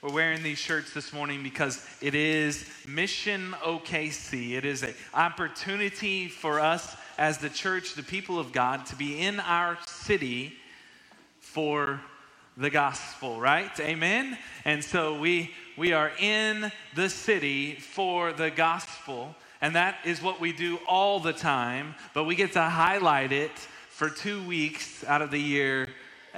We're wearing these shirts this morning because it is Mission OKC. It is an opportunity for us as the church, the people of God, to be in our city for the gospel, right? Amen. And so we we are in the city for the gospel, and that is what we do all the time, but we get to highlight it for 2 weeks out of the year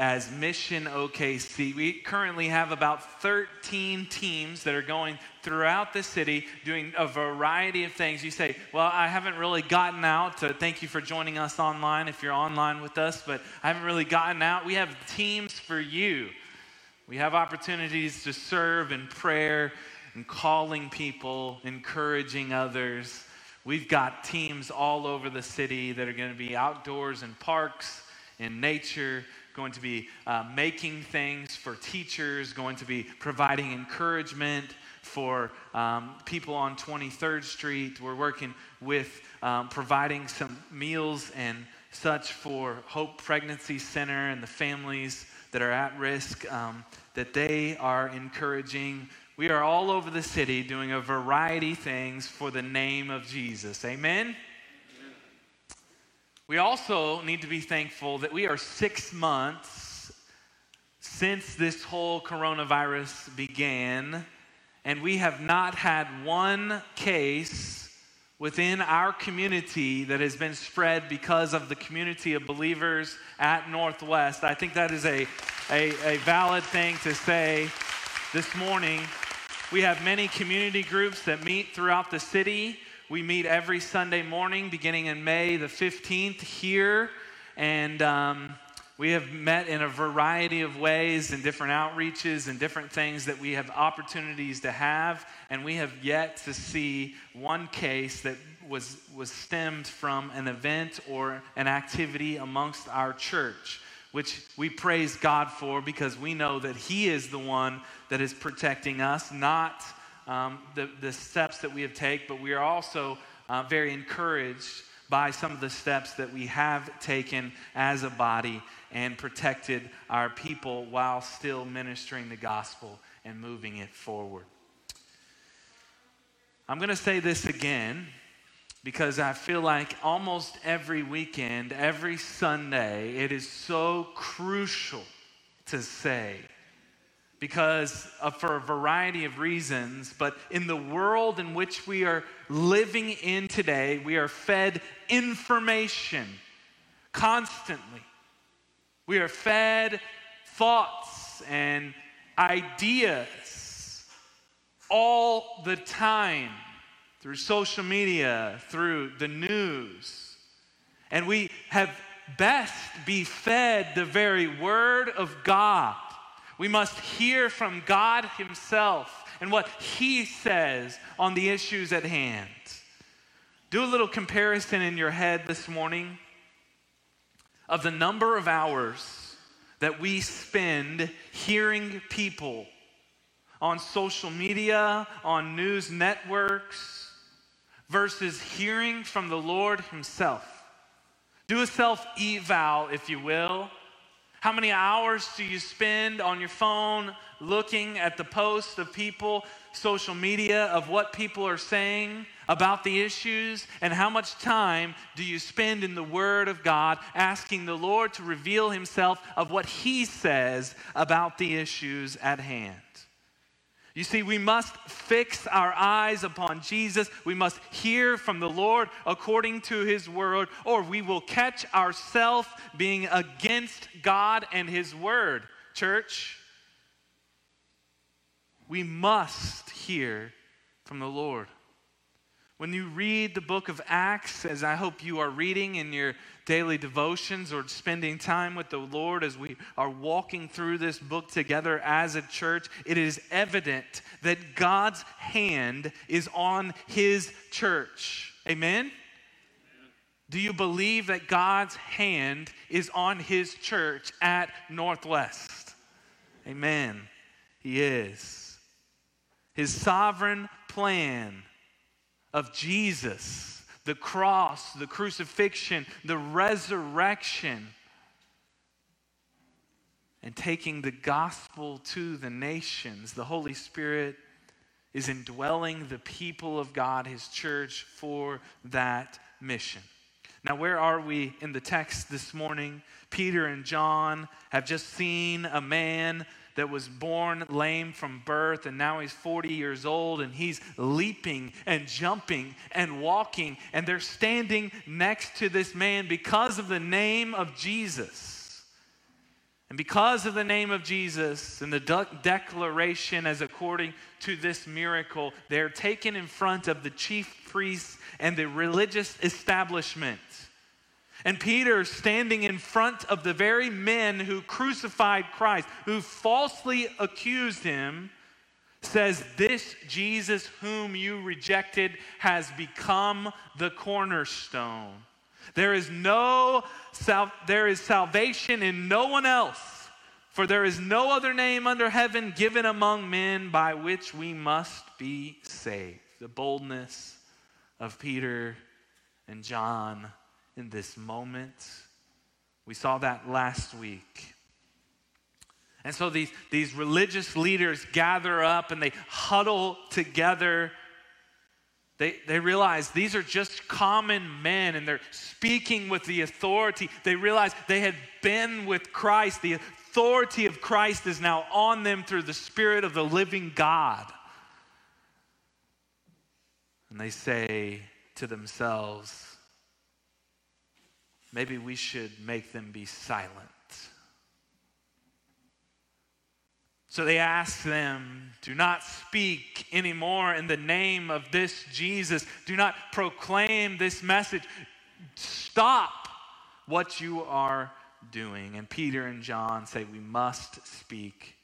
as Mission OKC. We currently have about 13 teams that are going throughout the city doing a variety of things. You say, Well, I haven't really gotten out. To, thank you for joining us online if you're online with us, but I haven't really gotten out. We have teams for you. We have opportunities to serve in prayer and calling people, encouraging others. We've got teams all over the city that are going to be outdoors in parks, in nature, going to be uh, making things for teachers, going to be providing encouragement for um, people on 23rd Street. We're working with um, providing some meals and such for Hope Pregnancy Center and the families that are at risk, um, that they are encouraging. We are all over the city doing a variety of things for the name of Jesus. Amen? We also need to be thankful that we are six months since this whole coronavirus began, and we have not had one case within our community that has been spread because of the community of believers at Northwest. I think that is a, a, a valid thing to say this morning. We have many community groups that meet throughout the city. We meet every Sunday morning beginning in May the 15th here. And um, we have met in a variety of ways and different outreaches and different things that we have opportunities to have. And we have yet to see one case that was, was stemmed from an event or an activity amongst our church, which we praise God for because we know that He is the one that is protecting us, not um, the, the steps that we have taken, but we are also uh, very encouraged by some of the steps that we have taken as a body and protected our people while still ministering the gospel and moving it forward. I'm going to say this again because I feel like almost every weekend, every Sunday, it is so crucial to say because of, for a variety of reasons, but in the world in which we are living in today, we are fed information constantly. We are fed thoughts and ideas all the time through social media, through the news. And we have best be fed the very word of God we must hear from God Himself and what He says on the issues at hand. Do a little comparison in your head this morning of the number of hours that we spend hearing people on social media, on news networks, versus hearing from the Lord Himself. Do a self eval, if you will, how many hours do you spend on your phone looking at the posts of people, social media, of what people are saying about the issues? And how much time do you spend in the Word of God asking the Lord to reveal Himself of what He says about the issues at hand? You see, we must fix our eyes upon Jesus. We must hear from the Lord according to his word, or we will catch ourselves being against God and his word. Church, we must hear from the Lord. When you read the book of Acts, as I hope you are reading in your daily devotions or spending time with the Lord as we are walking through this book together as a church, it is evident that God's hand is on His church. Amen? Do you believe that God's hand is on His church at Northwest? Amen. He is. His sovereign plan of Jesus, the cross, the crucifixion, the resurrection, and taking the gospel to the nations. The Holy Spirit is indwelling the people of God, His church, for that mission. Now, where are we in the text this morning? Peter and John have just seen a man that was born lame from birth, and now he's 40 years old, and he's leaping and jumping and walking, and they're standing next to this man because of the name of Jesus. And because of the name of Jesus and the de- declaration as according to this miracle, they're taken in front of the chief priests and the religious establishment. And Peter, standing in front of the very men who crucified Christ, who falsely accused him, says, This Jesus whom you rejected has become the cornerstone there is no sal- there is salvation in no one else, for there is no other name under heaven given among men by which we must be saved. The boldness of Peter and John in this moment. We saw that last week. And so these, these religious leaders gather up and they huddle together they, they realize these are just common men and they're speaking with the authority. They realize they had been with Christ. The authority of Christ is now on them through the Spirit of the living God. And they say to themselves, maybe we should make them be silent. So they ask them, Do not speak anymore in the name of this Jesus. Do not proclaim this message. Stop what you are doing. And Peter and John say, We must speak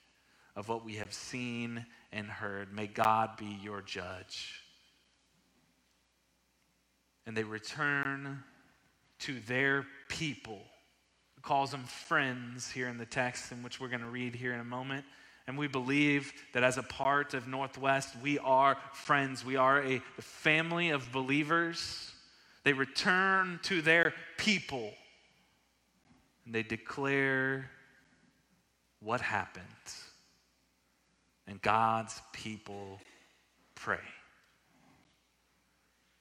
of what we have seen and heard. May God be your judge. And they return to their people. Calls them friends here in the text, in which we're going to read here in a moment. And we believe that as a part of Northwest, we are friends. We are a family of believers. They return to their people and they declare what happened. And God's people pray.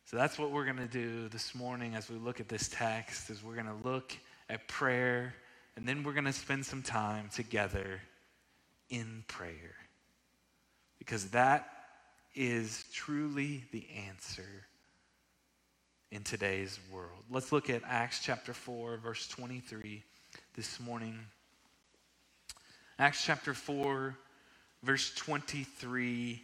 So that's what we're going to do this morning as we look at this text is we're going to look at prayer and then we're going to spend some time together in prayer. Because that is truly the answer in today's world. Let's look at Acts chapter 4, verse 23 this morning. Acts chapter 4, verse 23.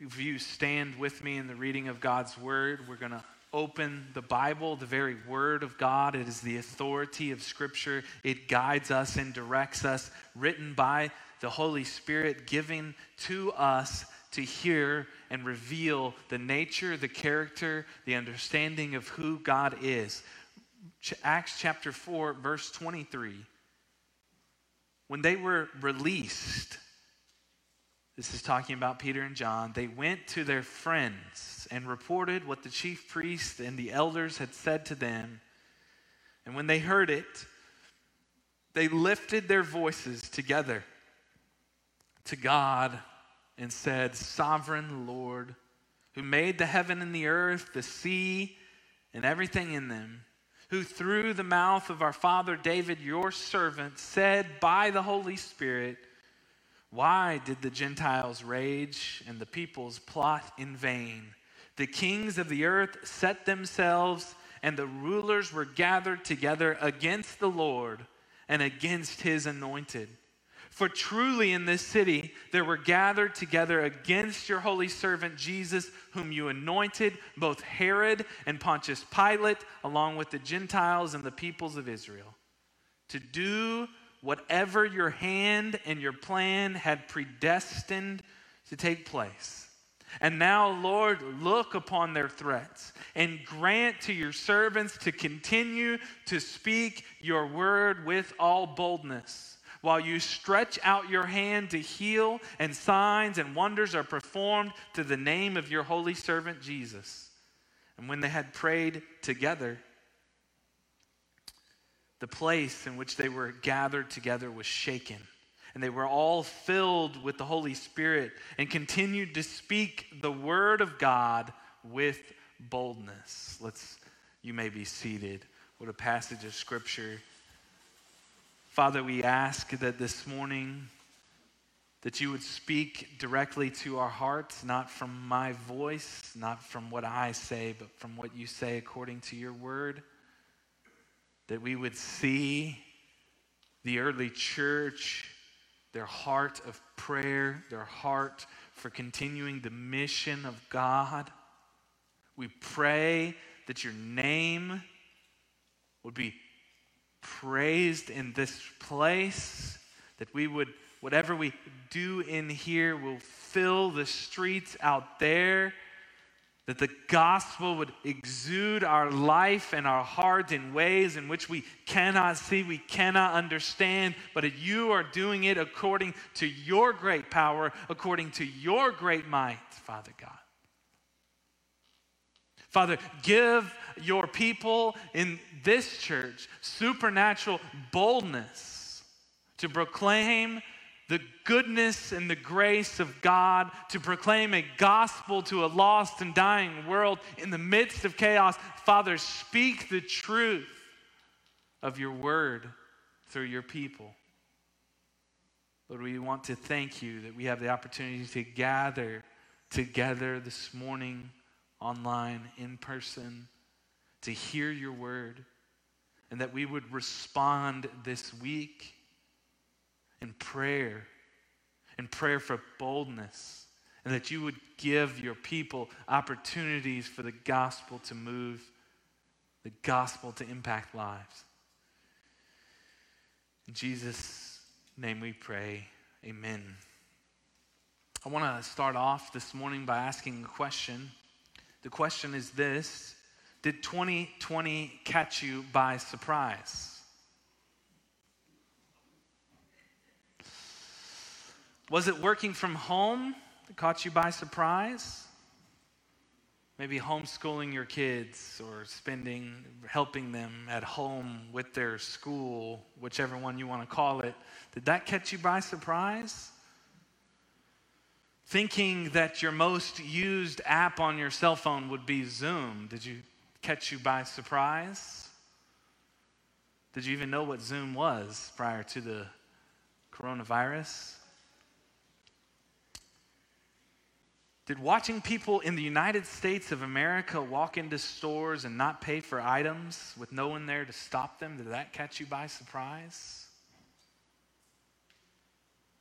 If you stand with me in the reading of God's word, we're going to open the Bible, the very Word of God. It is the authority of Scripture. It guides us and directs us, written by the Holy Spirit, giving to us to hear and reveal the nature, the character, the understanding of who God is. Acts chapter 4, verse 23. When they were released, this is talking about Peter and John, they went to their friends and reported what the chief priests and the elders had said to them. And when they heard it, they lifted their voices together to God and said, Sovereign Lord, who made the heaven and the earth, the sea, and everything in them, who through the mouth of our father David, your servant, said by the Holy Spirit, Why did the Gentiles rage and the peoples plot in vain? The kings of the earth set themselves, and the rulers were gathered together against the Lord and against his anointed. For truly in this city there were gathered together against your holy servant Jesus, whom you anointed, both Herod and Pontius Pilate, along with the Gentiles and the peoples of Israel, to do whatever your hand and your plan had predestined to take place. And now, Lord, look upon their threats and grant to your servants to continue to speak your word with all boldness. While you stretch out your hand to heal, and signs and wonders are performed to the name of your holy servant Jesus. And when they had prayed together, the place in which they were gathered together was shaken. And they were all filled with the Holy Spirit and continued to speak the word of God with boldness. Let's, you may be seated. What a passage of scripture. Father, we ask that this morning that you would speak directly to our hearts, not from my voice, not from what I say, but from what you say according to your word. That we would see the early church, their heart of prayer, their heart for continuing the mission of God. We pray that your name would be praised in this place, that we would Whatever we do in here will fill the streets out there. That the gospel would exude our life and our hearts in ways in which we cannot see, we cannot understand, but you are doing it according to your great power, according to your great might, Father God. Father, give your people in this church supernatural boldness to proclaim the goodness and the grace of God, to proclaim a gospel to a lost and dying world in the midst of chaos. Father, speak the truth of your word through your people. Lord, we want to thank you that we have the opportunity to gather together this morning, online, in person, to hear your word, and that we would respond this week in prayer, in prayer for boldness, and that you would give your people opportunities for the gospel to move, the gospel to impact lives. In Jesus' name we pray. Amen. I want to start off this morning by asking a question. The question is this Did 2020 catch you by surprise? Was it working from home that caught you by surprise? Maybe homeschooling your kids or spending, helping them at home with their school, whichever one you want to call it. Did that catch you by surprise? Thinking that your most used app on your cell phone would be Zoom, did you catch you by surprise? Did you even know what Zoom was prior to the coronavirus? Did watching people in the United States of America walk into stores and not pay for items with no one there to stop them, did that catch you by surprise?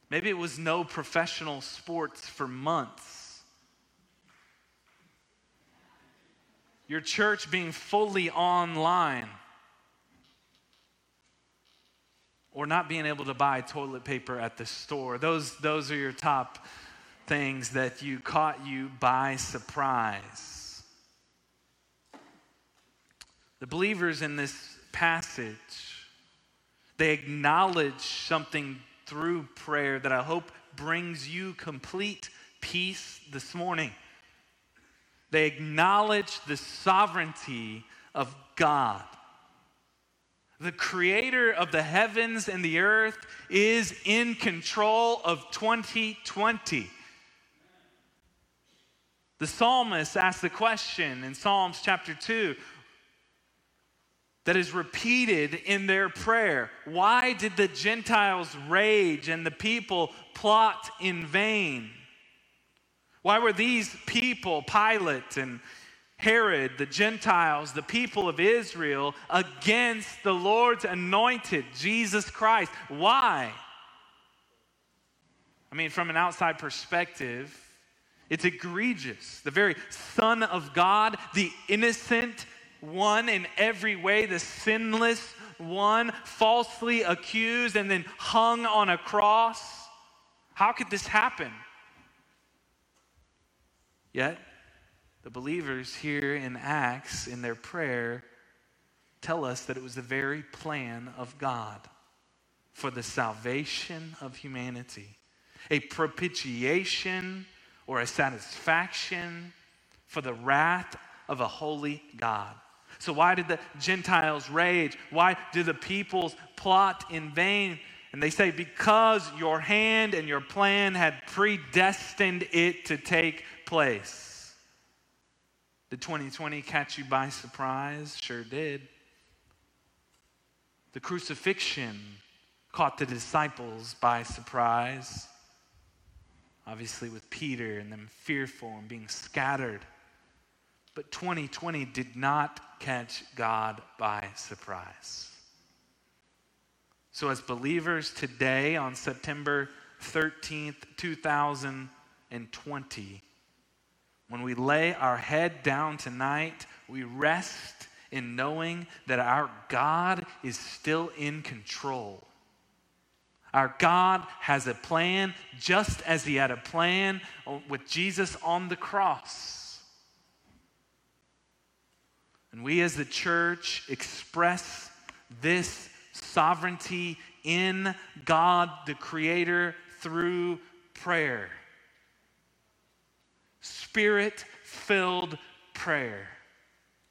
Maybe it was no professional sports for months. Your church being fully online. Or not being able to buy toilet paper at the store. Those, those are your top things that you caught you by surprise. The believers in this passage, they acknowledge something through prayer that I hope brings you complete peace this morning. They acknowledge the sovereignty of God. The creator of the heavens and the earth is in control of 2020. The psalmist asked the question in Psalms chapter 2 that is repeated in their prayer Why did the Gentiles rage and the people plot in vain? Why were these people, Pilate and Herod, the Gentiles, the people of Israel, against the Lord's anointed, Jesus Christ? Why? I mean, from an outside perspective, it's egregious. The very Son of God, the innocent one in every way, the sinless one, falsely accused and then hung on a cross. How could this happen? Yet, the believers here in Acts, in their prayer, tell us that it was the very plan of God for the salvation of humanity, a propitiation or a satisfaction for the wrath of a holy God. So, why did the Gentiles rage? Why do the peoples plot in vain? And they say, Because your hand and your plan had predestined it to take place. Did 2020 catch you by surprise? Sure did. The crucifixion caught the disciples by surprise. Obviously, with Peter and them fearful and being scattered. But 2020 did not catch God by surprise. So, as believers today on September 13th, 2020, when we lay our head down tonight, we rest in knowing that our God is still in control. Our God has a plan just as He had a plan with Jesus on the cross. And we as the church express this sovereignty in God the Creator through prayer. Spirit filled prayer.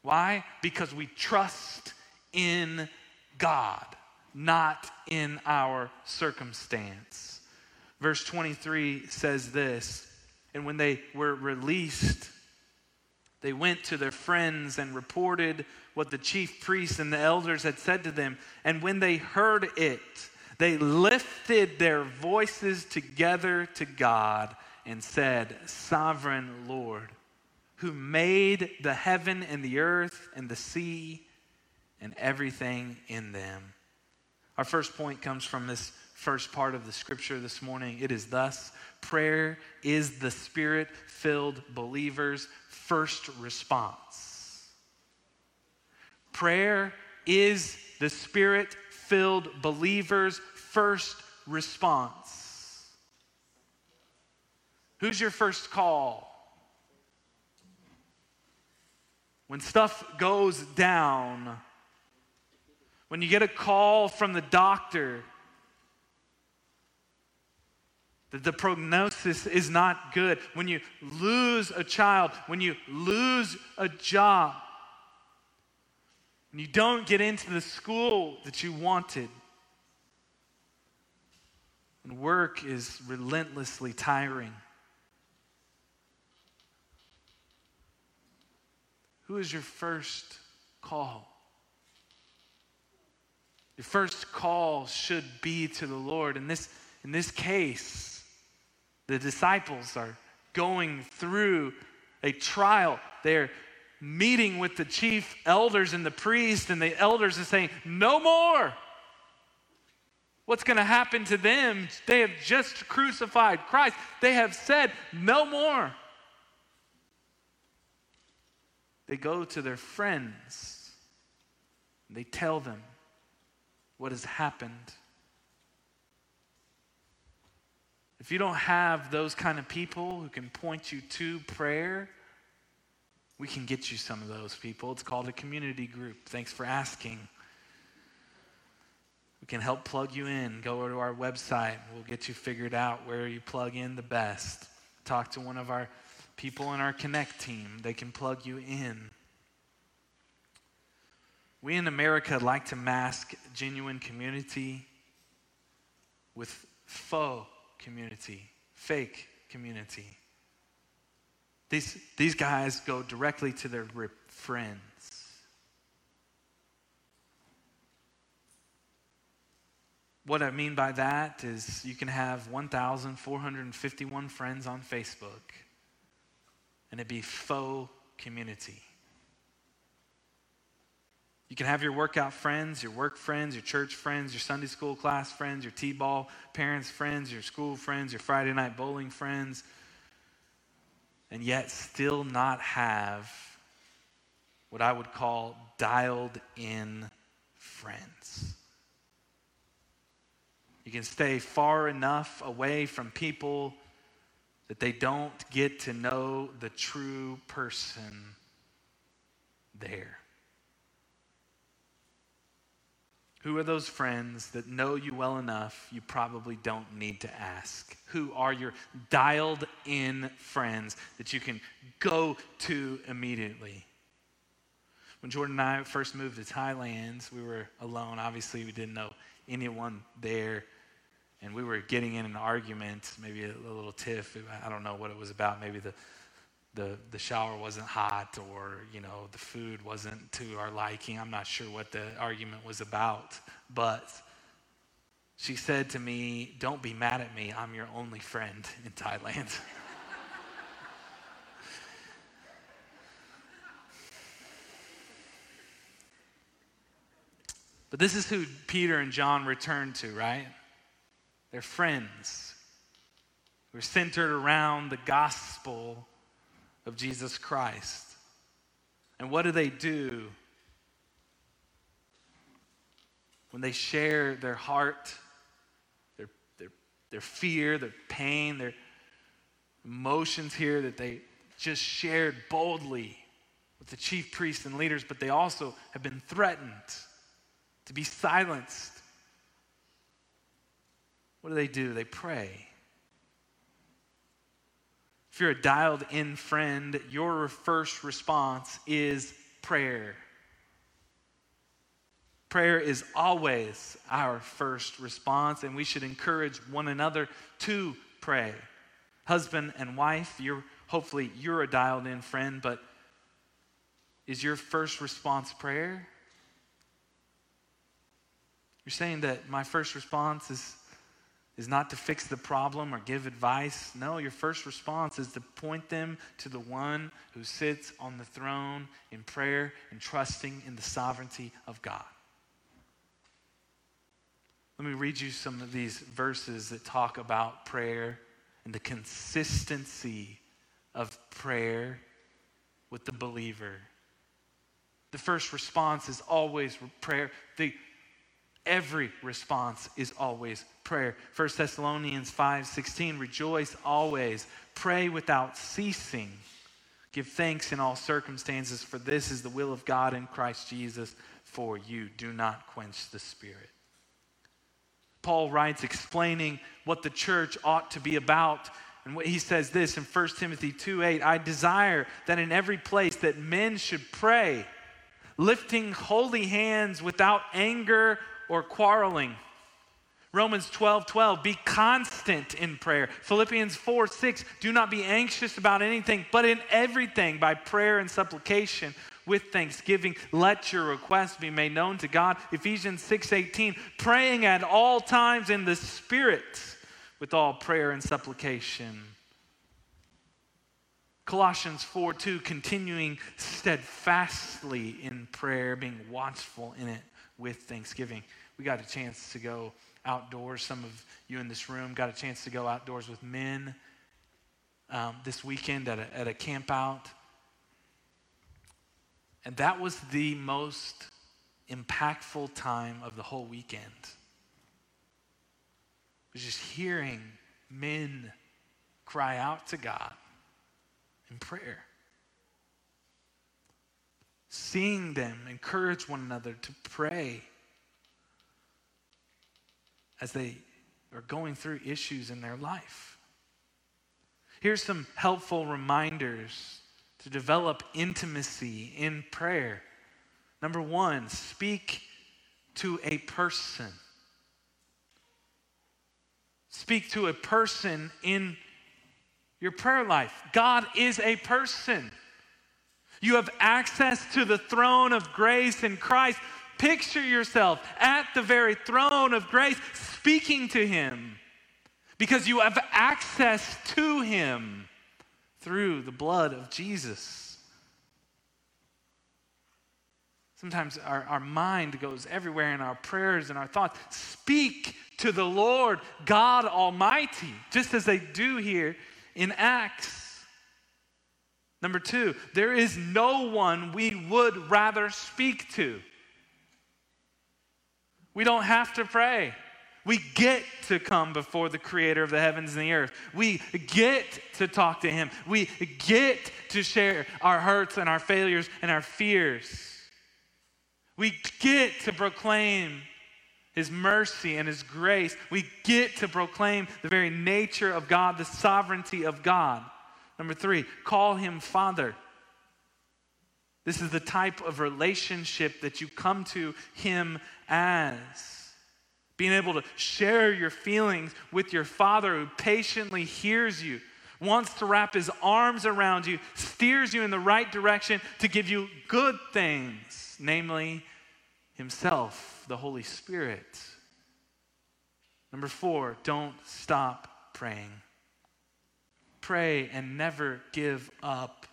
Why? Because we trust in God, not in our circumstance. Verse 23 says this And when they were released, they went to their friends and reported what the chief priests and the elders had said to them. And when they heard it, they lifted their voices together to God and said, Sovereign Lord, who made the heaven and the earth and the sea and everything in them. Our first point comes from this first part of the scripture this morning. It is thus prayer is the spirit filled believer's first response. Prayer is the spirit filled believer's first response. Who's your first call? When stuff goes down, when you get a call from the doctor that the prognosis is not good, when you lose a child, when you lose a job, and you don't get into the school that you wanted, and work is relentlessly tiring. Who is your first call? Your first call should be to the Lord. In this, in this case, the disciples are going through a trial. They're meeting with the chief elders and the priest, and the elders are saying, No more. What's going to happen to them? They have just crucified Christ. They have said, No more. They go to their friends. They tell them what has happened. If you don't have those kind of people who can point you to prayer, we can get you some of those people. It's called a community group. Thanks for asking. We can help plug you in. Go to our website. We'll get you figured out where you plug in the best. Talk to one of our people in our Connect team. They can plug you in. We in America like to mask genuine community with faux community, fake community. These, these guys go directly to their friends. What I mean by that is you can have 1,451 friends on Facebook and it'd be faux community. You can have your workout friends, your work friends, your church friends, your Sunday school class friends, your T ball parents' friends, your school friends, your Friday night bowling friends, and yet still not have what I would call dialed in friends. You can stay far enough away from people that they don't get to know the true person there. Who are those friends that know you well enough you probably don't need to ask? Who are your dialed in friends that you can go to immediately? When Jordan and I first moved to Thailand, we were alone. Obviously, we didn't know anyone there. And we were getting in an argument, maybe a, little tiff. I don't know what it was about. Maybe the, the, the shower wasn't hot or, you know, the food wasn't to our liking. I'm not sure what the argument was about. But she said to me, Don't be mad at me. I'm your only friend in Thailand. But this is who Peter and John returned to, right? They're friends who are centered around the gospel of Jesus Christ. And what do they do when they share their heart, their, their, their fear, their pain, their emotions here that they just shared boldly with the chief priests and leaders, but they also have been threatened to be silenced. What do they do? They pray. If you're a dialed in friend, your first response is prayer. Prayer is always our first response, and we should encourage one another to pray. Husband and wife, you're hopefully you're a dialed in friend, but is your first response prayer? You're saying that my first response is, is not to fix the problem or give advice. No, your first response is to point them to the one who sits on the throne in prayer and trusting in the sovereignty of God. Let me read you some of these verses that talk about prayer and the consistency of prayer with the believer. The first response is always prayer. The Every response is always prayer. 1 Thessalonians 5:16 rejoice always, pray without ceasing. Give thanks in all circumstances, for this is the will of God in Christ Jesus for you. Do not quench the Spirit. Paul writes, explaining what the church ought to be about. And what he says this in 1 Timothy 2 8, I desire that in every place that men should pray, lifting holy hands without anger or quarreling. Romans 12, 12, be constant in prayer. Philippians 4, 6, do not be anxious about anything, but in everything, by prayer and supplication, with thanksgiving, let your requests be made known to God. Ephesians 6, 18, praying at all times in the Spirit with all prayer and supplication. Colossians 4, 2, continuing steadfastly in prayer, being watchful in it with thanksgiving we got a chance to go outdoors. Some of you in this room got a chance to go outdoors with men um, this weekend at a, at a camp out. And that was the most impactful time of the whole weekend. It was just hearing men cry out to God in prayer. Seeing them encourage one another to pray as they are going through issues in their life. Here's some helpful reminders to develop intimacy in prayer. Number one, speak to a person. Speak to a person in your prayer life. God is a person. You have access to the throne of grace in Christ. Picture yourself at the very throne of grace, speaking to Him because you have access to Him through the blood of Jesus. Sometimes our, our mind goes everywhere in our prayers and our thoughts. Speak to the Lord God Almighty, just as they do here in Acts. Number two, there is no one we would rather speak to. We don't have to pray. We get to come before the creator of the heavens and the earth. We get to talk to him. We get to share our hurts and our failures and our fears. We get to proclaim his mercy and his grace. We get to proclaim the very nature of God, the sovereignty of God. Number three, call him Father. This is the type of relationship that you come to Him as. Being able to share your feelings with your Father who patiently hears you, wants to wrap His arms around you, steers you in the right direction to give you good things, namely Himself, the Holy Spirit. Number four, don't stop praying. Pray and never give up.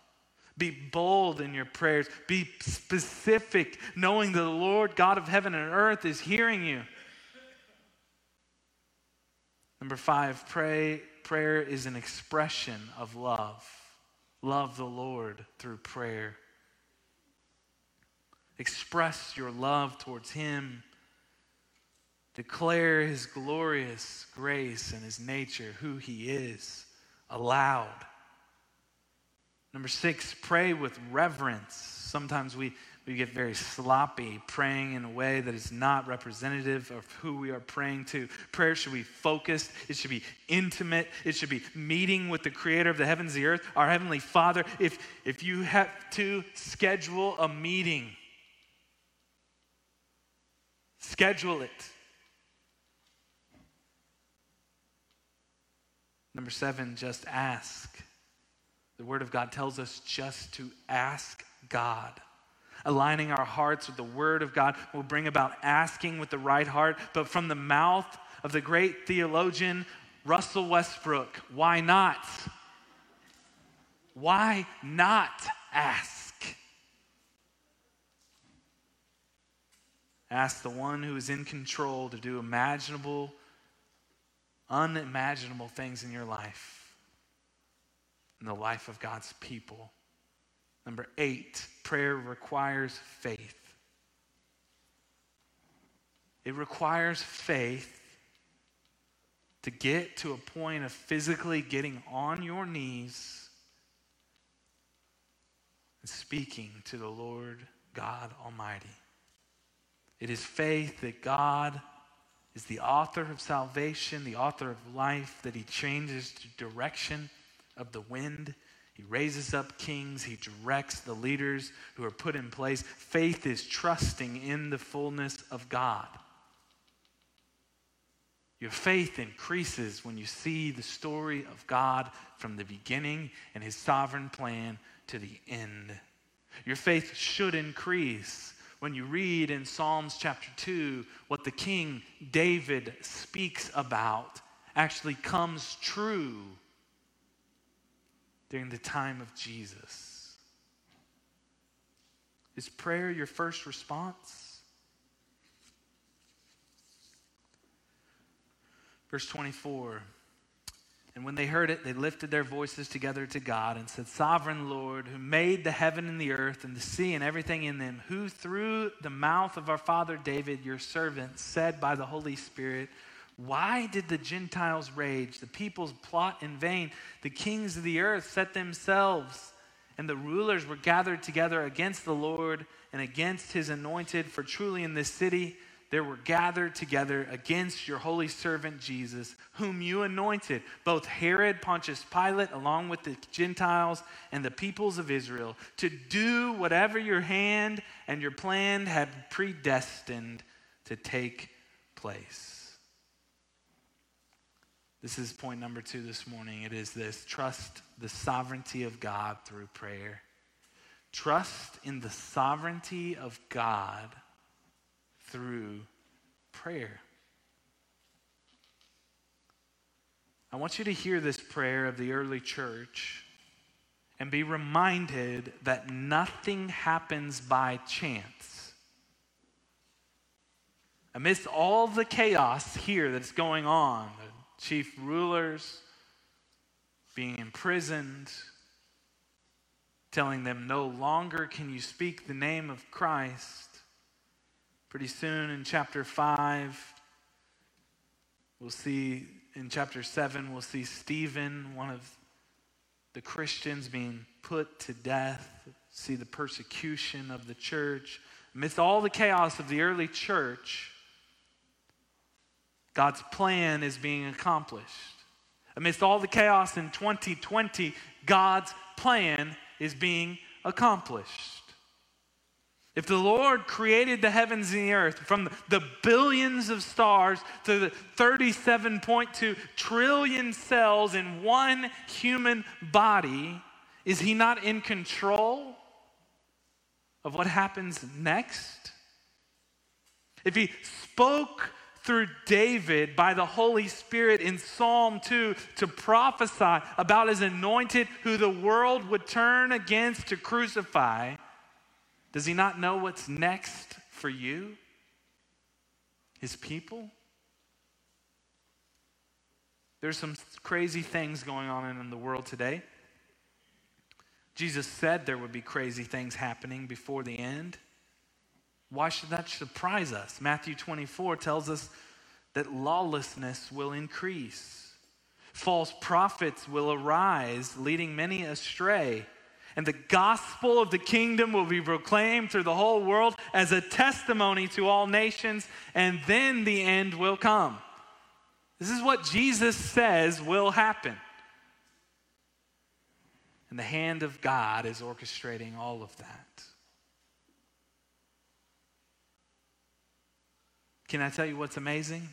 Be bold in your prayers. Be specific, knowing that the Lord God of heaven and earth is hearing you. Number five, pray. Prayer is an expression of love. Love the Lord through prayer. Express your love towards Him. Declare His glorious grace and His nature, who He is, aloud. Number six, pray with reverence. Sometimes we, we get very sloppy praying in a way that is not representative of who we are praying to. Prayer should be focused, it should be intimate, it should be meeting with the creator of the heavens the earth, our heavenly Father. If, if you have to schedule a meeting, schedule it. Number seven, just ask. The Word of God tells us just to ask God. Aligning our hearts with the Word of God will bring about asking with the right heart. But from the mouth of the great theologian Russell Westbrook, why not? Why not ask? Ask the one who is in control to do imaginable, unimaginable things in your life in the life of God's people. Number eight, prayer requires faith. It requires faith to get to a point of physically getting on your knees and speaking to the Lord God Almighty. It is faith that God is the author of salvation, the author of life, that He changes direction of the wind. He raises up kings. He directs the leaders who are put in place. Faith is trusting in the fullness of God. Your faith increases when you see the story of God from the beginning and his sovereign plan to the end. Your faith should increase when you read in Psalms chapter 2 what the king David speaks about actually comes true during the time of Jesus? Is prayer your first response? Verse 24. And when they heard it, they lifted their voices together to God and said, Sovereign Lord, who made the heaven and the earth and the sea and everything in them, who through the mouth of our father David, your servant, said by the Holy Spirit, why did the Gentiles rage? The peoples plot in vain. The kings of the earth set themselves, and the rulers were gathered together against the Lord and against his anointed. For truly in this city there were gathered together against your holy servant Jesus, whom you anointed, both Herod, Pontius Pilate, along with the Gentiles and the peoples of Israel, to do whatever your hand and your plan had predestined to take place. This is point number two this morning. It is this trust the sovereignty of God through prayer. Trust in the sovereignty of God through prayer. I want you to hear this prayer of the early church and be reminded that nothing happens by chance. Amidst all the chaos here that's going on, chief rulers being imprisoned, telling them, No longer can you speak the name of Christ. Pretty soon in chapter 5, we'll see, in chapter 7, we'll see Stephen, one of the Christians, being put to death. See the persecution of the church. Amidst all the chaos of the early church, God's plan is being accomplished. Amidst all the chaos in 2020, God's plan is being accomplished. If the Lord created the heavens and the earth from the billions of stars to the 37.2 trillion cells in one human body, is he not in control of what happens next? If he spoke through David by the Holy Spirit in Psalm 2 to prophesy about his anointed who the world would turn against to crucify, does he not know what's next for you, his people? There's some crazy things going on in the world today. Jesus said there would be crazy things happening before the end. Why should that surprise us? Matthew 24 tells us that lawlessness will increase. False prophets will arise, leading many astray. And the gospel of the kingdom will be proclaimed through the whole world as a testimony to all nations, and then the end will come. This is what Jesus says will happen. And the hand of God is orchestrating all of that. Can I tell you what's amazing?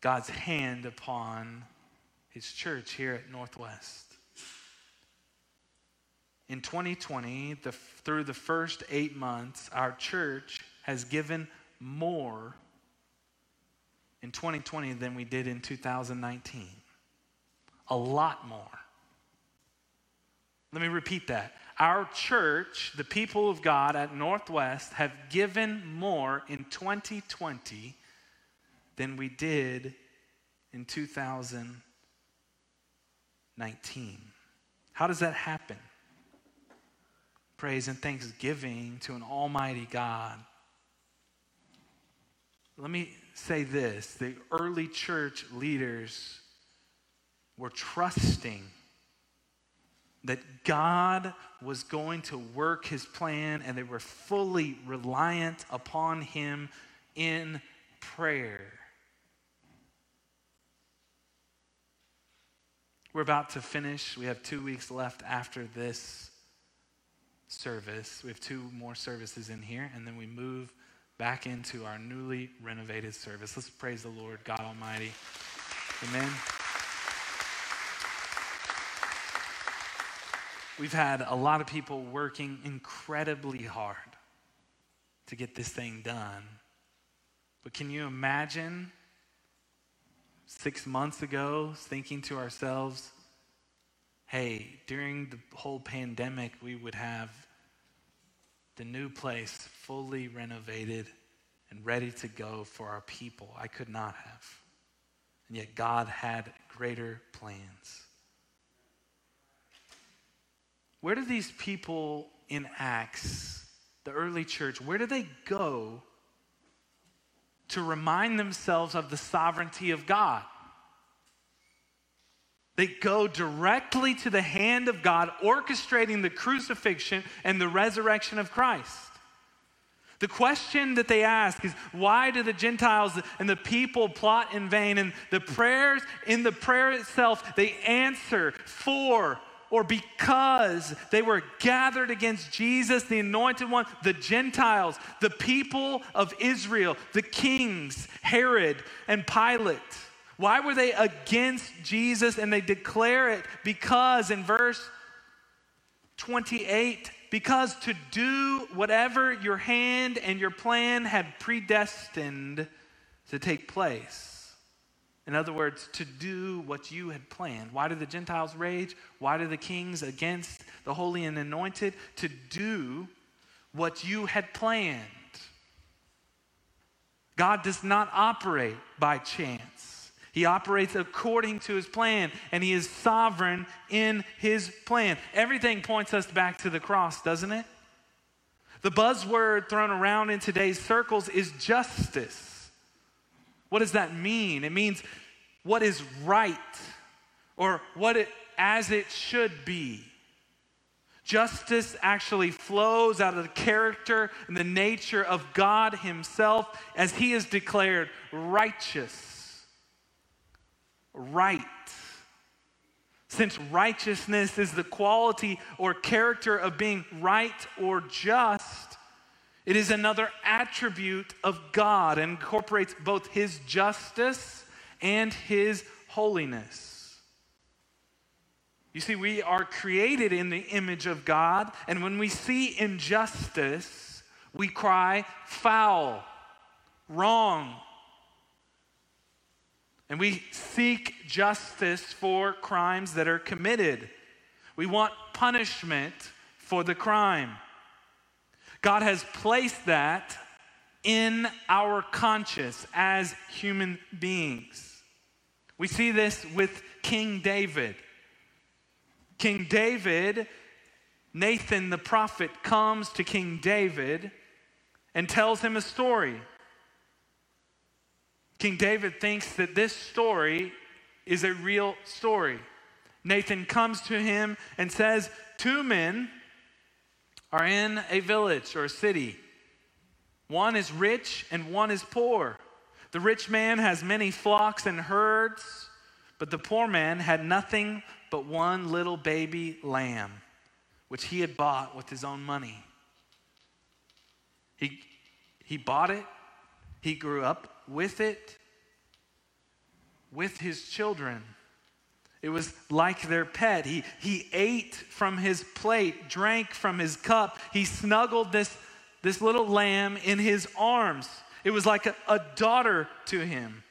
God's hand upon his church here at Northwest. In 2020, the, through the first eight months, our church has given more in 2020 than we did in 2019. A lot more. Let me repeat that. Our church, the people of God at Northwest, have given more in 2020 than we did in 2019. How does that happen? Praise and thanksgiving to an almighty God. Let me say this the early church leaders were trusting that God was going to work his plan and they were fully reliant upon him in prayer. We're about to finish. We have two weeks left after this service. We have two more services in here, and then we move back into our newly renovated service. Let's praise the Lord, God Almighty. Amen. We've had a lot of people working incredibly hard to get this thing done. But can you imagine six months ago thinking to ourselves, hey, during the whole pandemic, we would have the new place fully renovated and ready to go for our people? I could not have. And yet God had greater plans. Where do these people in Acts, the early church, where do they go to remind themselves of the sovereignty of God? They go directly to the hand of God, orchestrating the crucifixion and the resurrection of Christ. The question that they ask is why do the Gentiles and the people plot in vain? And the prayers, in the prayer itself, they answer for or because they were gathered against Jesus, the anointed one, the Gentiles, the people of Israel, the kings, Herod and Pilate. Why were they against Jesus? And they declare it because in verse 28, because to do whatever your hand and your plan had predestined to take place. In other words, to do what you had planned. Why did the Gentiles rage? Why did the kings against the holy and anointed? To do what you had planned. God does not operate by chance. He operates according to his plan, and he is sovereign in his plan. Everything points us back to the cross, doesn't it? The buzzword thrown around in today's circles is justice. What does that mean? It means what is right or what it as it should be. Justice actually flows out of the character and the nature of God Himself as He is declared righteous, right. Since righteousness is the quality or character of being right or just, it is another attribute of God and incorporates both His justice and His holiness. You see, we are created in the image of God, and when we see injustice, we cry foul, wrong. And we seek justice for crimes that are committed. We want punishment for the crime. God has placed that in our conscience as human beings. We see this with King David. King David, Nathan the prophet comes to King David and tells him a story. King David thinks that this story is a real story. Nathan comes to him and says, Two men are in a village or a city. One is rich and one is poor. The rich man has many flocks and herds, but the poor man had nothing but one little baby lamb, which he had bought with his own money. He, he bought it, he grew up with it, with his children. It was like their pet. He, he ate from his plate, drank from his cup. He snuggled this, this little lamb in his arms. It was like a, a daughter to him.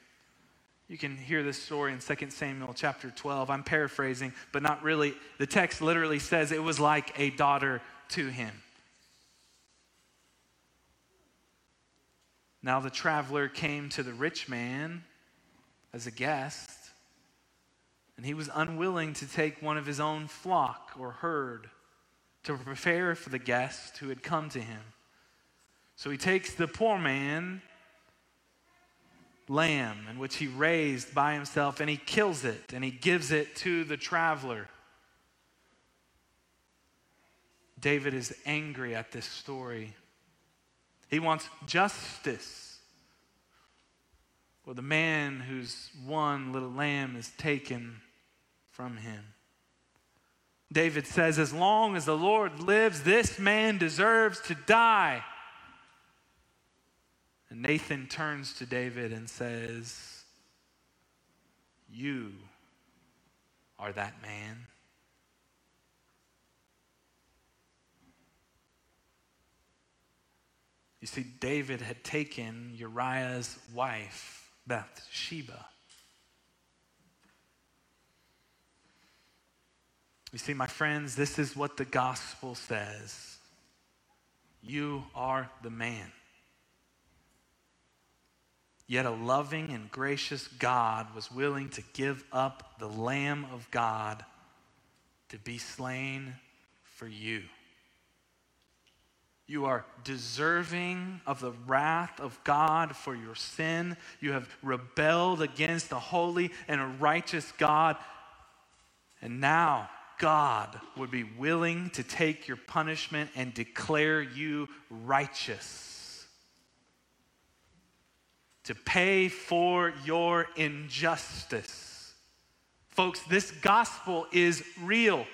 You can hear this story in 2 Samuel chapter 12. I'm paraphrasing, but not really. The text literally says it was like a daughter to him. Now the traveler came to the rich man as a guest and he was unwilling to take one of his own flock or herd to prepare for the guest who had come to him. So he takes the poor man lamb in which he raised by himself and he kills it and he gives it to the traveler. David is angry at this story. He wants justice for the man whose one little lamb is taken from him. David says, As long as the Lord lives, this man deserves to die. And Nathan turns to David and says, You are that man. You see, David had taken Uriah's wife, Bathsheba. You see, my friends, this is what the gospel says. You are the man. Yet a loving and gracious God was willing to give up the Lamb of God to be slain for you. You are deserving of the wrath of God for your sin. You have rebelled against a holy and a righteous God. And now, God would be willing to take your punishment and declare you righteous, to pay for your injustice. Folks, this gospel is real.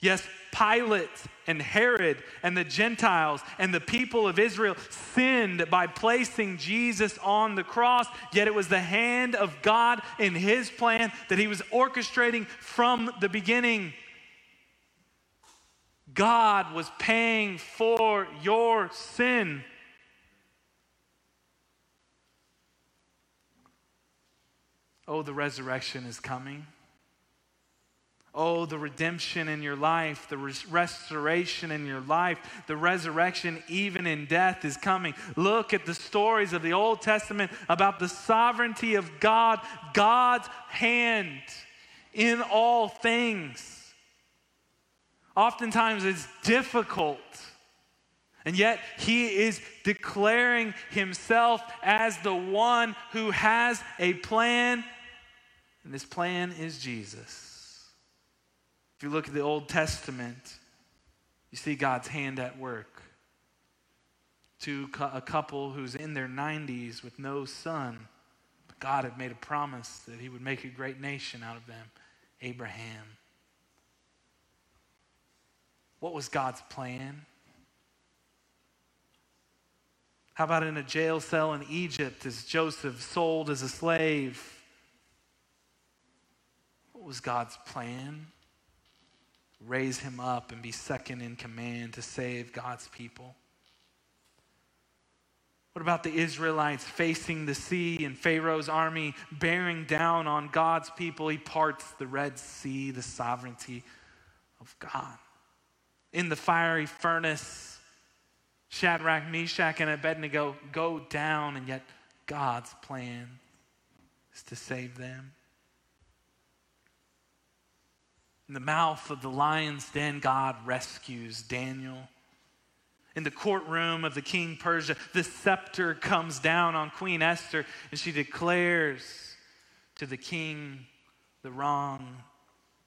Yes, Pilate and Herod and the Gentiles and the people of Israel sinned by placing Jesus on the cross, yet it was the hand of God in his plan that he was orchestrating from the beginning. God was paying for your sin. Oh, the resurrection is coming. Oh, the redemption in your life, the res- restoration in your life, the resurrection even in death is coming. Look at the stories of the Old Testament about the sovereignty of God, God's hand in all things. Oftentimes it's difficult. And yet, he is declaring himself as the one who has a plan, and this plan is Jesus. If you look at the Old Testament, you see God's hand at work. To a couple who's in their 90s with no son, but God had made a promise that He would make a great nation out of them. Abraham. What was God's plan? How about in a jail cell in Egypt as Joseph sold as a slave? What was God's plan? Raise him up and be second in command to save God's people. What about the Israelites facing the sea and Pharaoh's army bearing down on God's people? He parts the Red Sea, the sovereignty of God. In the fiery furnace, Shadrach, Meshach, and Abednego go down, and yet God's plan is to save them. In the mouth of the lion's den, God rescues Daniel in the courtroom of the king Persia, the scepter comes down on Queen Esther, and she declares to the king the wrong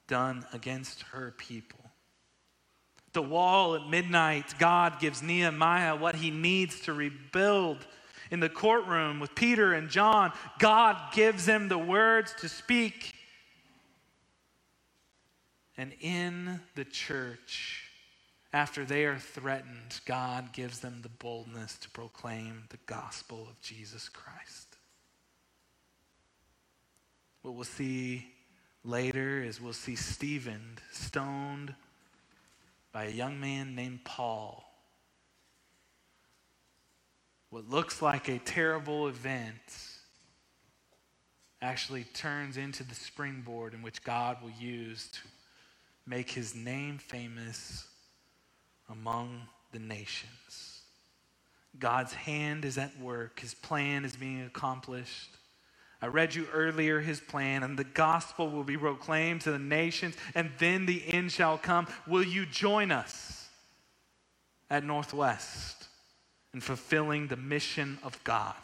done against her people. The wall at midnight, God gives Nehemiah what he needs to rebuild. In the courtroom with Peter and John, God gives them the words to speak. And in the church, after they are threatened, God gives them the boldness to proclaim the gospel of Jesus Christ. What we'll see later is we'll see Stephen stoned by a young man named Paul. What looks like a terrible event actually turns into the springboard in which God will use to make his name famous among the nations. God's hand is at work, His plan is being accomplished. I read you earlier his plan, and the gospel will be proclaimed to the nations, and then the end shall come. Will you join us at Northwest in fulfilling the mission of God?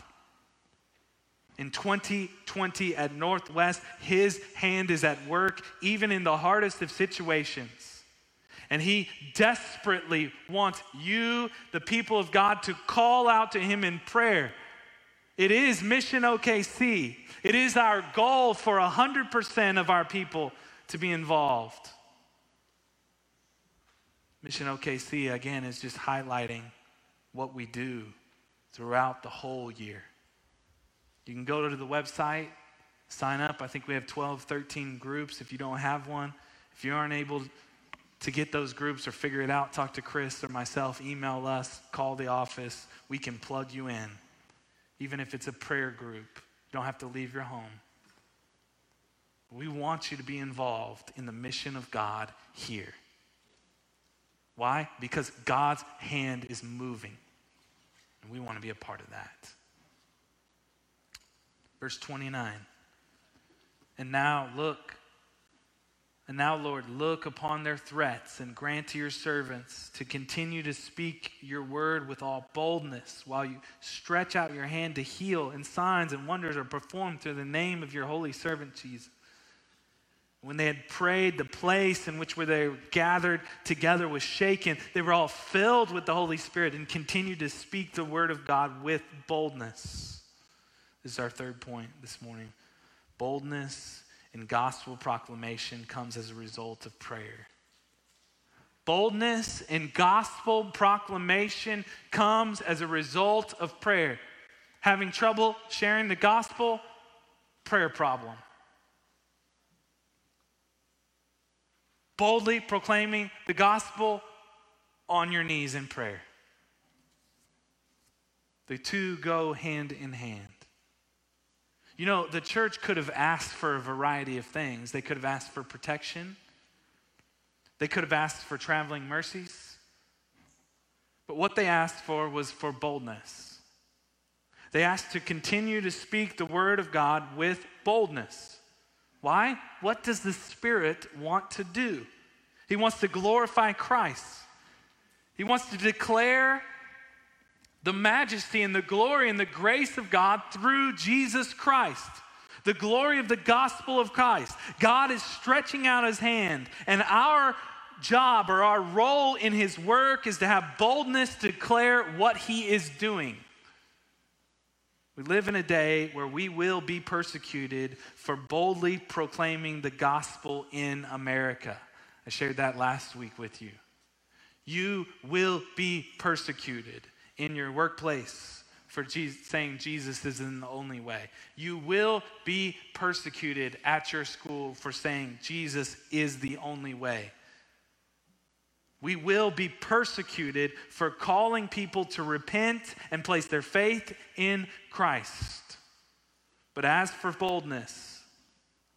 In 2020 at Northwest, his hand is at work, even in the hardest of situations. And he desperately wants you, the people of God, to call out to him in prayer. It is Mission OKC. It is our goal for 100% of our people to be involved. Mission OKC, again, is just highlighting what we do throughout the whole year. You can go to the website, sign up. I think we have 12, 13 groups. If you don't have one, if you aren't able to get those groups or figure it out, talk to Chris or myself, email us, call the office. We can plug you in. Even if it's a prayer group, you don't have to leave your home. We want you to be involved in the mission of God here. Why? Because God's hand is moving, and we want to be a part of that. Verse 29. And now, look, and now, Lord, look upon their threats and grant to your servants to continue to speak your word with all boldness while you stretch out your hand to heal, and signs and wonders are performed through the name of your holy servant Jesus. When they had prayed, the place in which they were gathered together was shaken. They were all filled with the Holy Spirit and continued to speak the word of God with boldness. This is our third point this morning boldness in gospel proclamation comes as a result of prayer. Boldness in gospel proclamation comes as a result of prayer. Having trouble sharing the gospel, prayer problem. Boldly proclaiming the gospel on your knees in prayer. The two go hand in hand. You know, the church could have asked for a variety of things. They could have asked for protection, they could have asked for traveling mercies. But what they asked for was for boldness. They asked to continue to speak the word of God with boldness. Why? What does the Spirit want to do? He wants to glorify Christ. He wants to declare the majesty and the glory and the grace of God through Jesus Christ. The glory of the gospel of Christ. God is stretching out his hand, and our job or our role in his work is to have boldness to declare what he is doing. We live in a day where we will be persecuted for boldly proclaiming the gospel in America. I shared that last week with you. You will be persecuted in your workplace for Jesus, saying Jesus is the only way. You will be persecuted at your school for saying Jesus is the only way. We will be persecuted for calling people to repent and place their faith in Christ. But as for boldness,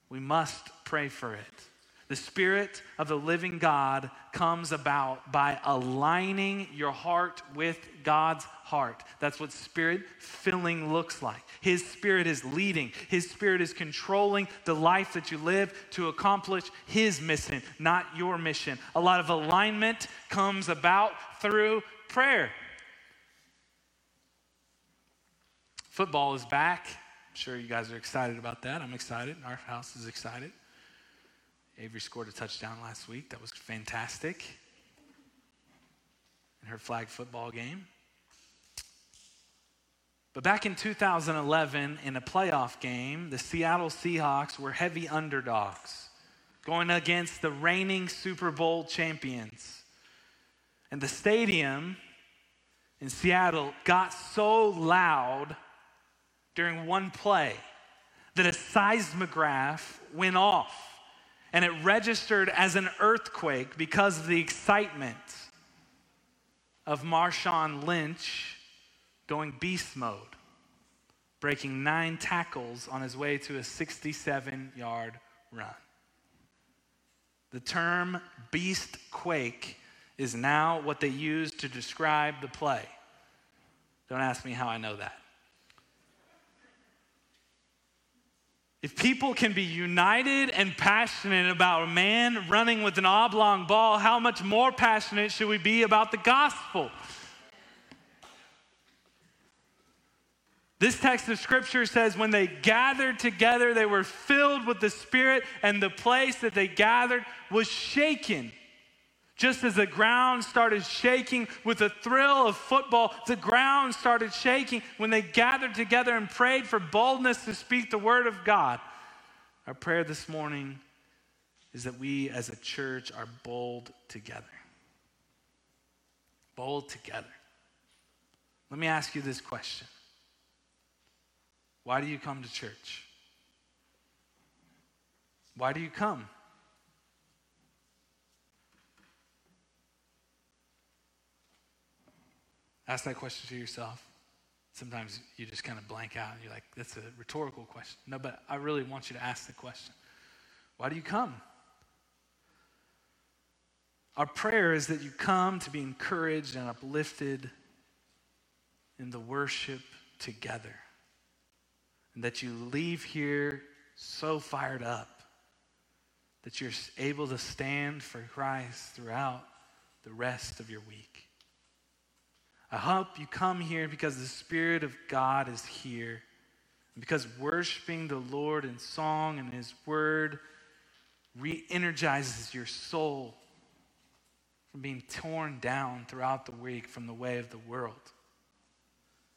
we must pray for it. The Spirit of the living God comes about by aligning your heart with God's heart. That's what Spirit filling looks like. His Spirit is leading, His Spirit is controlling the life that you live to accomplish His mission, not your mission. A lot of alignment comes about through prayer. Football is back. I'm sure you guys are excited about that. I'm excited. Our house is excited. Avery scored a touchdown last week. That was fantastic in her flag football game. But back in 2011, in a playoff game, the Seattle Seahawks were heavy underdogs going against the reigning Super Bowl champions. And the stadium in Seattle got so loud during one play that a seismograph went off and it registered as an earthquake because of the excitement of Marshawn Lynch going beast mode, breaking nine tackles on his way to a 67 yard run. The term beast quake is now what they use to describe the play. Don't ask me how I know that. If people can be united and passionate about a man running with an oblong ball, how much more passionate should we be about the gospel? This text of scripture says when they gathered together, they were filled with the Spirit, and the place that they gathered was shaken. Just as the ground started shaking with the thrill of football, the ground started shaking when they gathered together and prayed for boldness to speak the word of God. Our prayer this morning is that we as a church are bold together. Bold together. Let me ask you this question Why do you come to church? Why do you come? Ask that question to yourself. Sometimes you just kind of blank out and you're like, that's a rhetorical question. No, but I really want you to ask the question Why do you come? Our prayer is that you come to be encouraged and uplifted in the worship together. And that you leave here so fired up that you're able to stand for Christ throughout the rest of your week. I hope you come here because the Spirit of God is here. Because worshiping the Lord in song and His Word re energizes your soul from being torn down throughout the week from the way of the world.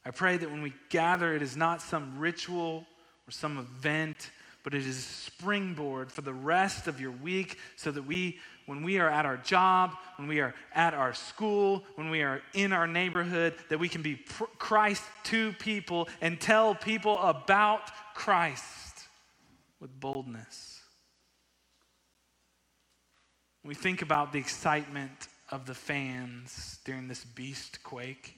I pray that when we gather, it is not some ritual or some event, but it is a springboard for the rest of your week so that we when we are at our job, when we are at our school, when we are in our neighborhood, that we can be Christ to people and tell people about Christ with boldness. we think about the excitement of the fans during this beast quake.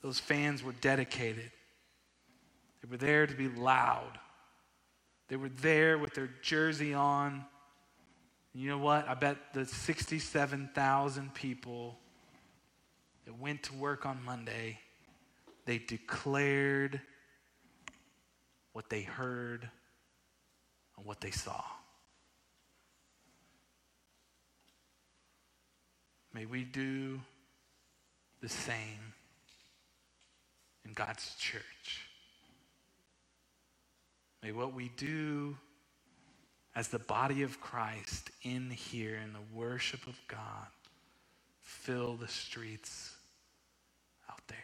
Those fans were dedicated. They were there to be loud. They were there with their jersey on you know what? I bet the 67,000 people that went to work on Monday, they declared what they heard and what they saw. May we do the same in God's church. May what we do as the body of Christ in here in the worship of God fill the streets out there.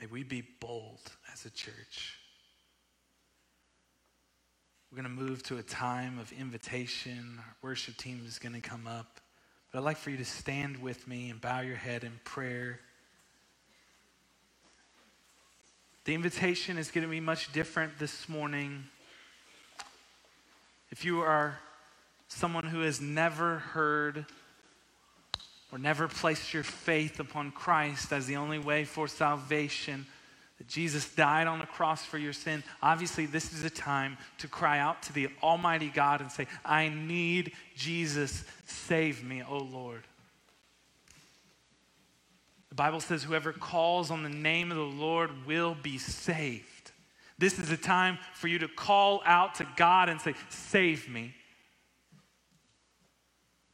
May we be bold as a church. We're going to move to a time of invitation. Our worship team is going to come up. But I'd like for you to stand with me and bow your head in prayer. The invitation is going to be much different this morning. If you are someone who has never heard or never placed your faith upon Christ as the only way for salvation, that Jesus died on the cross for your sin, obviously this is a time to cry out to the Almighty God and say, I need Jesus. Save me, O Lord. The Bible says, whoever calls on the name of the Lord will be saved. This is a time for you to call out to God and say, Save me.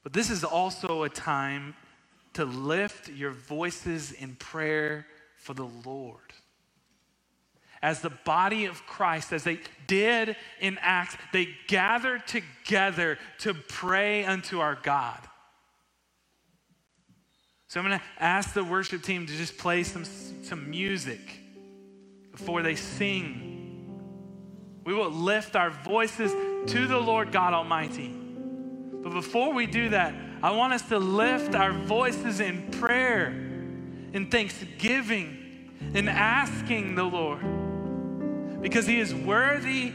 But this is also a time to lift your voices in prayer for the Lord as the body of Christ, as they did in Acts, they gathered together to pray unto our God. So I'm going to ask the worship team to just play some, some music before they sing. We will lift our voices to the Lord God Almighty. But before we do that, I want us to lift our voices in prayer, in thanksgiving, in asking the Lord because he is worthy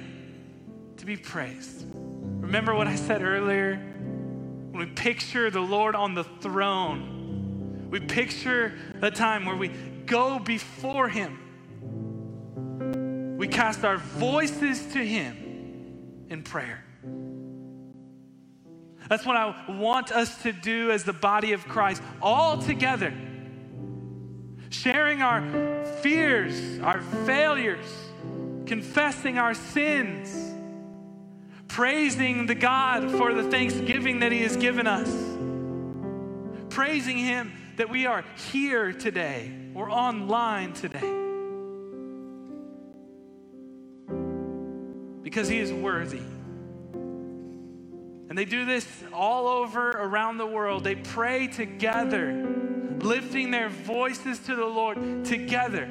to be praised. Remember what I said earlier? When we picture the Lord on the throne, we picture a time where we go before him. We cast our voices to him in prayer. That's what I want us to do as the body of Christ, all together, sharing our fears, our failures confessing our sins, praising the God for the thanksgiving that He has given us, praising Him that we are here today or online today. Because He is worthy. And they do this all over around the world. They pray together, lifting their voices to the Lord together.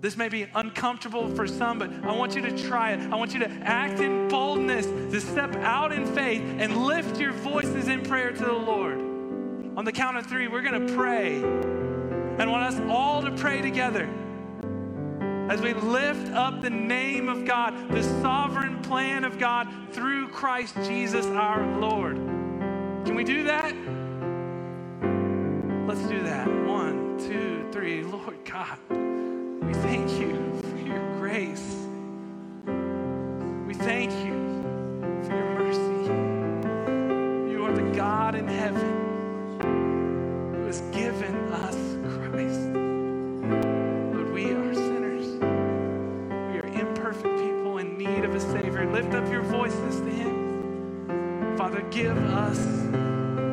This may be uncomfortable for some, but I want you to try it. I want you to act in boldness, to step out in faith and lift your voices in prayer to the Lord. On the count of three, we're going to pray. And want us all to pray together as we lift up the name of God, the sovereign plan of God through Christ Jesus our Lord. Can we do that? Let's do that. One, two, three. Lord God. We thank you for your grace. We thank you Lift up your voices to Him. Father, give us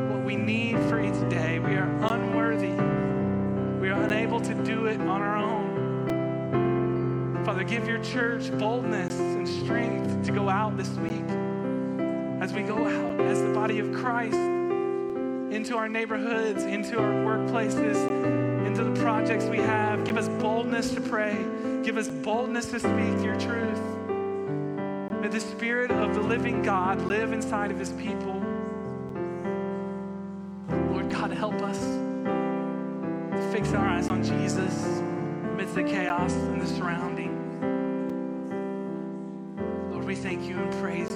what we need for each day. We are unworthy. We are unable to do it on our own. Father, give your church boldness and strength to go out this week as we go out as the body of Christ into our neighborhoods, into our workplaces, into the projects we have. Give us boldness to pray. Give us boldness to speak your truth. The Spirit of the living God live inside of his people. Lord God, help us to fix our eyes on Jesus amidst the chaos and the surrounding. Lord, we thank you and praise.